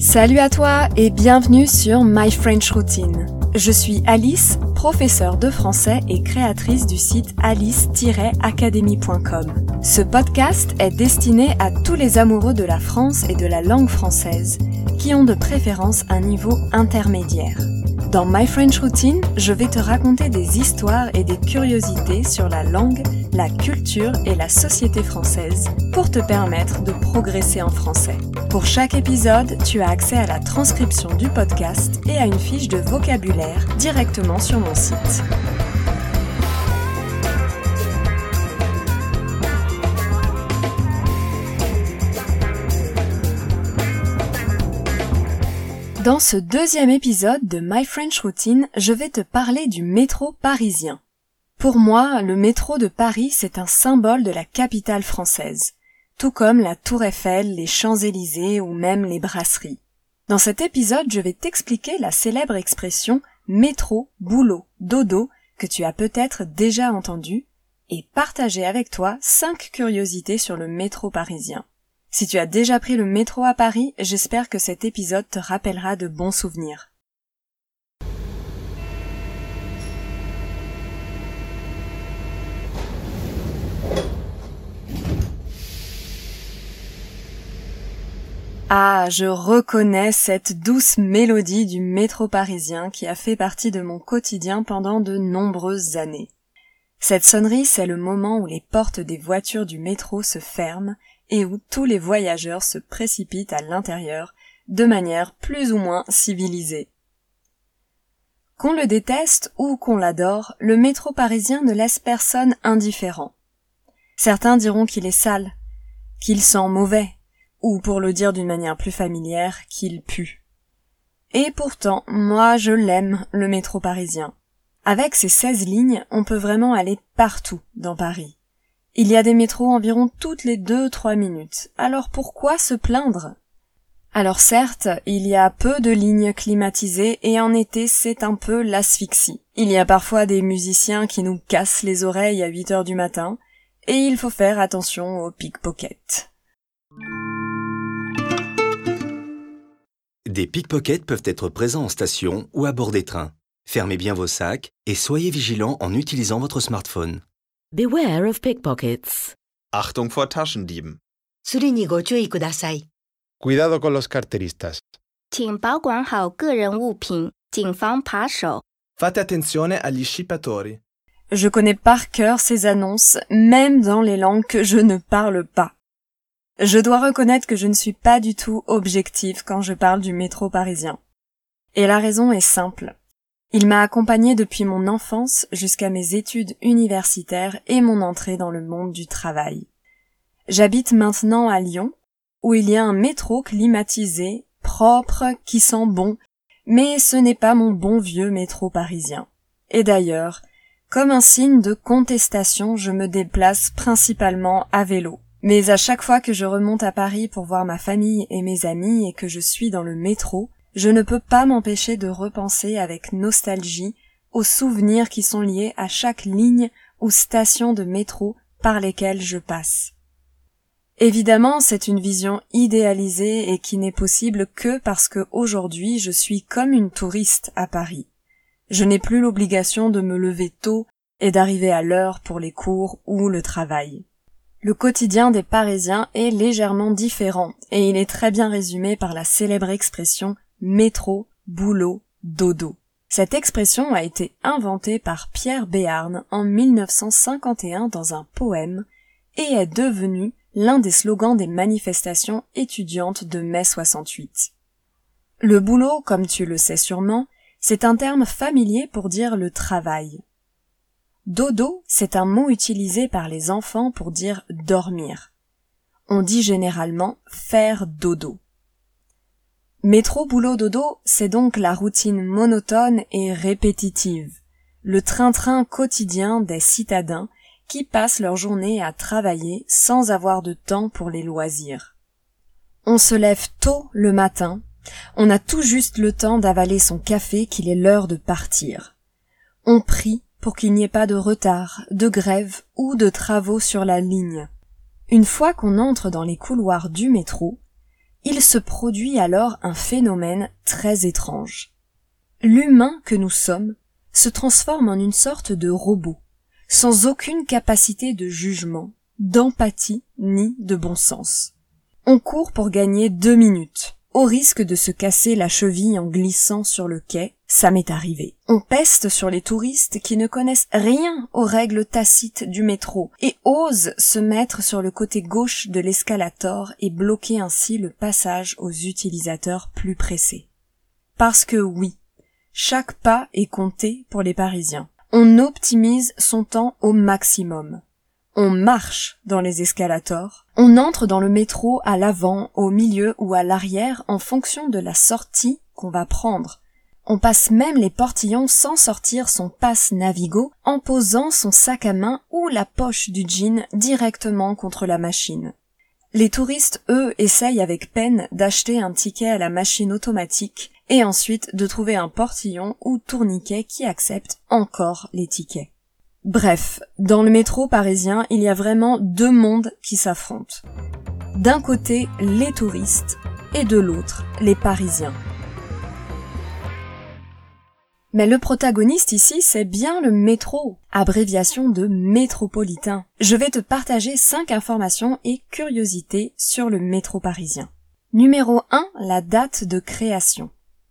Salut à toi et bienvenue sur My French Routine. Je suis Alice, professeure de français et créatrice du site alice-academy.com. Ce podcast est destiné à tous les amoureux de la France et de la langue française qui ont de préférence un niveau intermédiaire. Dans My French Routine, je vais te raconter des histoires et des curiosités sur la langue, la culture et la société française pour te permettre de progresser en français. Pour chaque épisode, tu as accès à la transcription du podcast et à une fiche de vocabulaire directement sur mon site. Dans ce deuxième épisode de My French Routine, je vais te parler du métro parisien. Pour moi, le métro de Paris, c'est un symbole de la capitale française, tout comme la Tour Eiffel, les Champs-Élysées ou même les brasseries. Dans cet épisode, je vais t'expliquer la célèbre expression métro, boulot, dodo que tu as peut-être déjà entendu et partager avec toi cinq curiosités sur le métro parisien. Si tu as déjà pris le métro à Paris, j'espère que cet épisode te rappellera de bons souvenirs. Ah, je reconnais cette douce mélodie du métro parisien qui a fait partie de mon quotidien pendant de nombreuses années. Cette sonnerie, c'est le moment où les portes des voitures du métro se ferment et où tous les voyageurs se précipitent à l'intérieur de manière plus ou moins civilisée. Qu'on le déteste ou qu'on l'adore, le métro parisien ne laisse personne indifférent. Certains diront qu'il est sale, qu'il sent mauvais, ou pour le dire d'une manière plus familière, qu'il pue. Et pourtant, moi je l'aime, le métro parisien. Avec ses 16 lignes, on peut vraiment aller partout dans Paris. Il y a des métros environ toutes les deux trois minutes. Alors pourquoi se plaindre? Alors certes, il y a peu de lignes climatisées et en été c'est un peu l'asphyxie. Il y a parfois des musiciens qui nous cassent les oreilles à 8 heures du matin et il faut faire attention aux pickpockets. Des pickpockets peuvent être présents en station ou à bord des trains. Fermez bien vos sacs et soyez vigilants en utilisant votre smartphone. Beware of pickpockets. Achtung vor Taschendieben. スリにご注意ください。 Cuidado con los carteristas. 请保管好个人物品，谨防扒手。 Fate attenzione agli scippatori. Je connais par cœur ces annonces, même dans les langues que je ne parle pas. Je dois reconnaître que je ne suis pas du tout objective quand je parle du métro parisien. Et la raison est simple. Il m'a accompagné depuis mon enfance jusqu'à mes études universitaires et mon entrée dans le monde du travail. J'habite maintenant à Lyon, où il y a un métro climatisé, propre, qui sent bon, mais ce n'est pas mon bon vieux métro parisien. Et d'ailleurs, comme un signe de contestation, je me déplace principalement à vélo. Mais à chaque fois que je remonte à Paris pour voir ma famille et mes amis et que je suis dans le métro, je ne peux pas m'empêcher de repenser avec nostalgie aux souvenirs qui sont liés à chaque ligne ou station de métro par lesquelles je passe. Évidemment, c'est une vision idéalisée et qui n'est possible que parce que aujourd'hui je suis comme une touriste à Paris. Je n'ai plus l'obligation de me lever tôt et d'arriver à l'heure pour les cours ou le travail. Le quotidien des Parisiens est légèrement différent et il est très bien résumé par la célèbre expression métro, boulot, dodo. Cette expression a été inventée par Pierre Béarn en 1951 dans un poème et est devenue l'un des slogans des manifestations étudiantes de mai 68. Le boulot, comme tu le sais sûrement, c'est un terme familier pour dire le travail. Dodo, c'est un mot utilisé par les enfants pour dire dormir. On dit généralement faire dodo. Métro boulot dodo, c'est donc la routine monotone et répétitive, le train-train quotidien des citadins qui passent leur journée à travailler sans avoir de temps pour les loisirs. On se lève tôt le matin, on a tout juste le temps d'avaler son café qu'il est l'heure de partir. On prie pour qu'il n'y ait pas de retard, de grève ou de travaux sur la ligne. Une fois qu'on entre dans les couloirs du métro, Il se produit alors un phénomène très étrange. L'humain que nous sommes se transforme en une sorte de robot, sans aucune capacité de jugement, d'empathie ni de bon sens. On court pour gagner deux minutes, au risque de se casser la cheville en glissant sur le quai, ça m'est arrivé. On peste sur les touristes qui ne connaissent rien aux règles tacites du métro et osent se mettre sur le côté gauche de l'escalator et bloquer ainsi le passage aux utilisateurs plus pressés. Parce que oui, chaque pas est compté pour les Parisiens. On optimise son temps au maximum. On marche dans les escalators. On entre dans le métro à l'avant, au milieu ou à l'arrière en fonction de la sortie qu'on va prendre. On passe même les portillons sans sortir son passe Navigo en posant son sac à main ou la poche du jean directement contre la machine. Les touristes, eux, essayent avec peine d'acheter un ticket à la machine automatique et ensuite de trouver un portillon ou tourniquet qui accepte encore les tickets. Bref, dans le métro parisien, il y a vraiment deux mondes qui s'affrontent. D'un côté, les touristes et de l'autre, les Parisiens. Mais le protagoniste ici, c'est bien le métro, abréviation de métropolitain. Je vais te partager cinq informations et curiosités sur le métro parisien. Numéro 1, la date de création.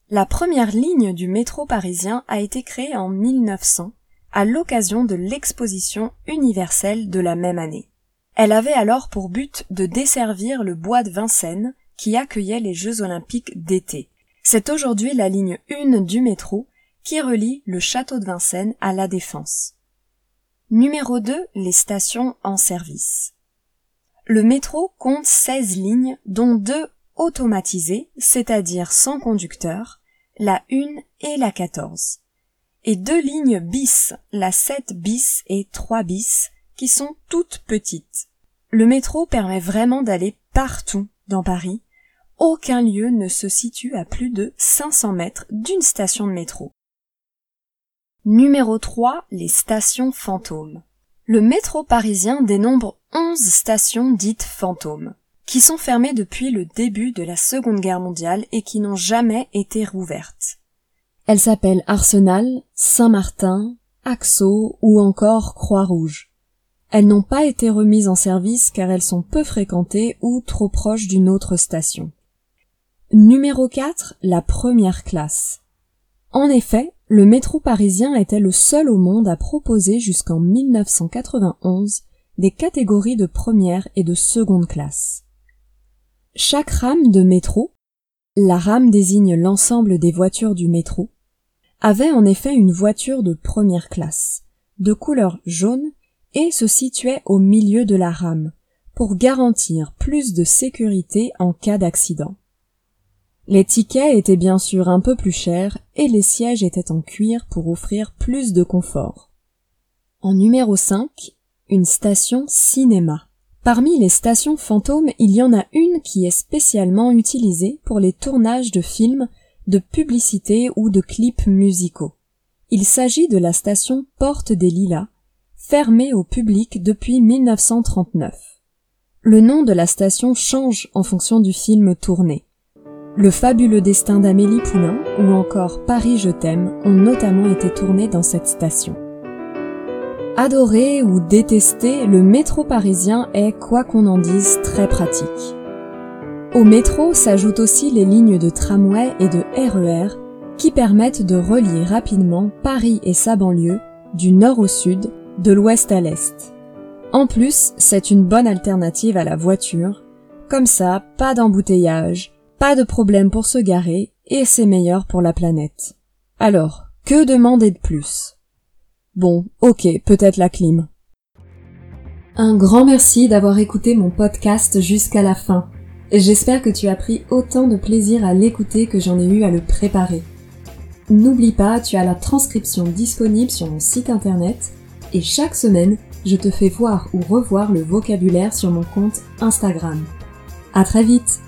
La première ligne du métro parisien a été créée en 1900 à l'occasion de l'exposition universelle de la même année. Elle avait alors pour but de desservir le bois de Vincennes qui accueillait les Jeux olympiques d'été. C'est aujourd'hui la ligne 1 du métro qui relie le château de Vincennes à la Défense. Numéro 2, les stations en service. Le métro compte 16 lignes dont deux automatisées, c'est-à-dire sans conducteur, la 1 et la 14 et deux lignes bis, la 7 bis et 3 bis, qui sont toutes petites. Le métro permet vraiment d'aller partout dans Paris. Aucun lieu ne se situe à plus de 500 mètres d'une station de métro. Numéro 3, les stations fantômes. Le métro parisien dénombre 11 stations dites fantômes, qui sont fermées depuis le début de la Seconde Guerre mondiale et qui n'ont jamais été rouvertes. Elles s'appellent Arsenal, Saint-Martin, Axo ou encore Croix-Rouge. Elles n'ont pas été remises en service car elles sont peu fréquentées ou trop proches d'une autre station. Numéro 4, la première classe. En effet, le métro parisien était le seul au monde à proposer jusqu'en 1991 des catégories de première et de seconde classe. Chaque rame de métro, la rame désigne l'ensemble des voitures du métro, avait en effet une voiture de première classe, de couleur jaune, et se situait au milieu de la rame, pour garantir plus de sécurité en cas d'accident. Les tickets étaient bien sûr un peu plus chers et les sièges étaient en cuir pour offrir plus de confort. En numéro 5, une station cinéma. Parmi les stations fantômes, il y en a une qui est spécialement utilisée pour les tournages de films de publicités ou de clips musicaux. Il s'agit de la station Porte des Lilas, fermée au public depuis 1939. Le nom de la station change en fonction du film tourné. Le fabuleux destin d'Amélie Poulain ou encore Paris je t'aime ont notamment été tournés dans cette station. Adoré ou détesté, le métro parisien est, quoi qu'on en dise, très pratique. Au métro s'ajoutent aussi les lignes de tramway et de RER e qui permettent de relier rapidement Paris et sa banlieue du nord au sud, de l'ouest à l'est. En plus, c'est une bonne alternative à la voiture. Comme ça, pas d'embouteillage, pas de problème pour se garer et c'est meilleur pour la planète. Alors, que demander de plus? Bon, ok, peut-être la clim. Un grand merci d'avoir écouté mon podcast jusqu'à la fin. J'espère que tu as pris autant de plaisir à l'écouter que j'en ai eu à le préparer. N'oublie pas, tu as la transcription disponible sur mon site internet et chaque semaine, je te fais voir ou revoir le vocabulaire sur mon compte Instagram. À très vite!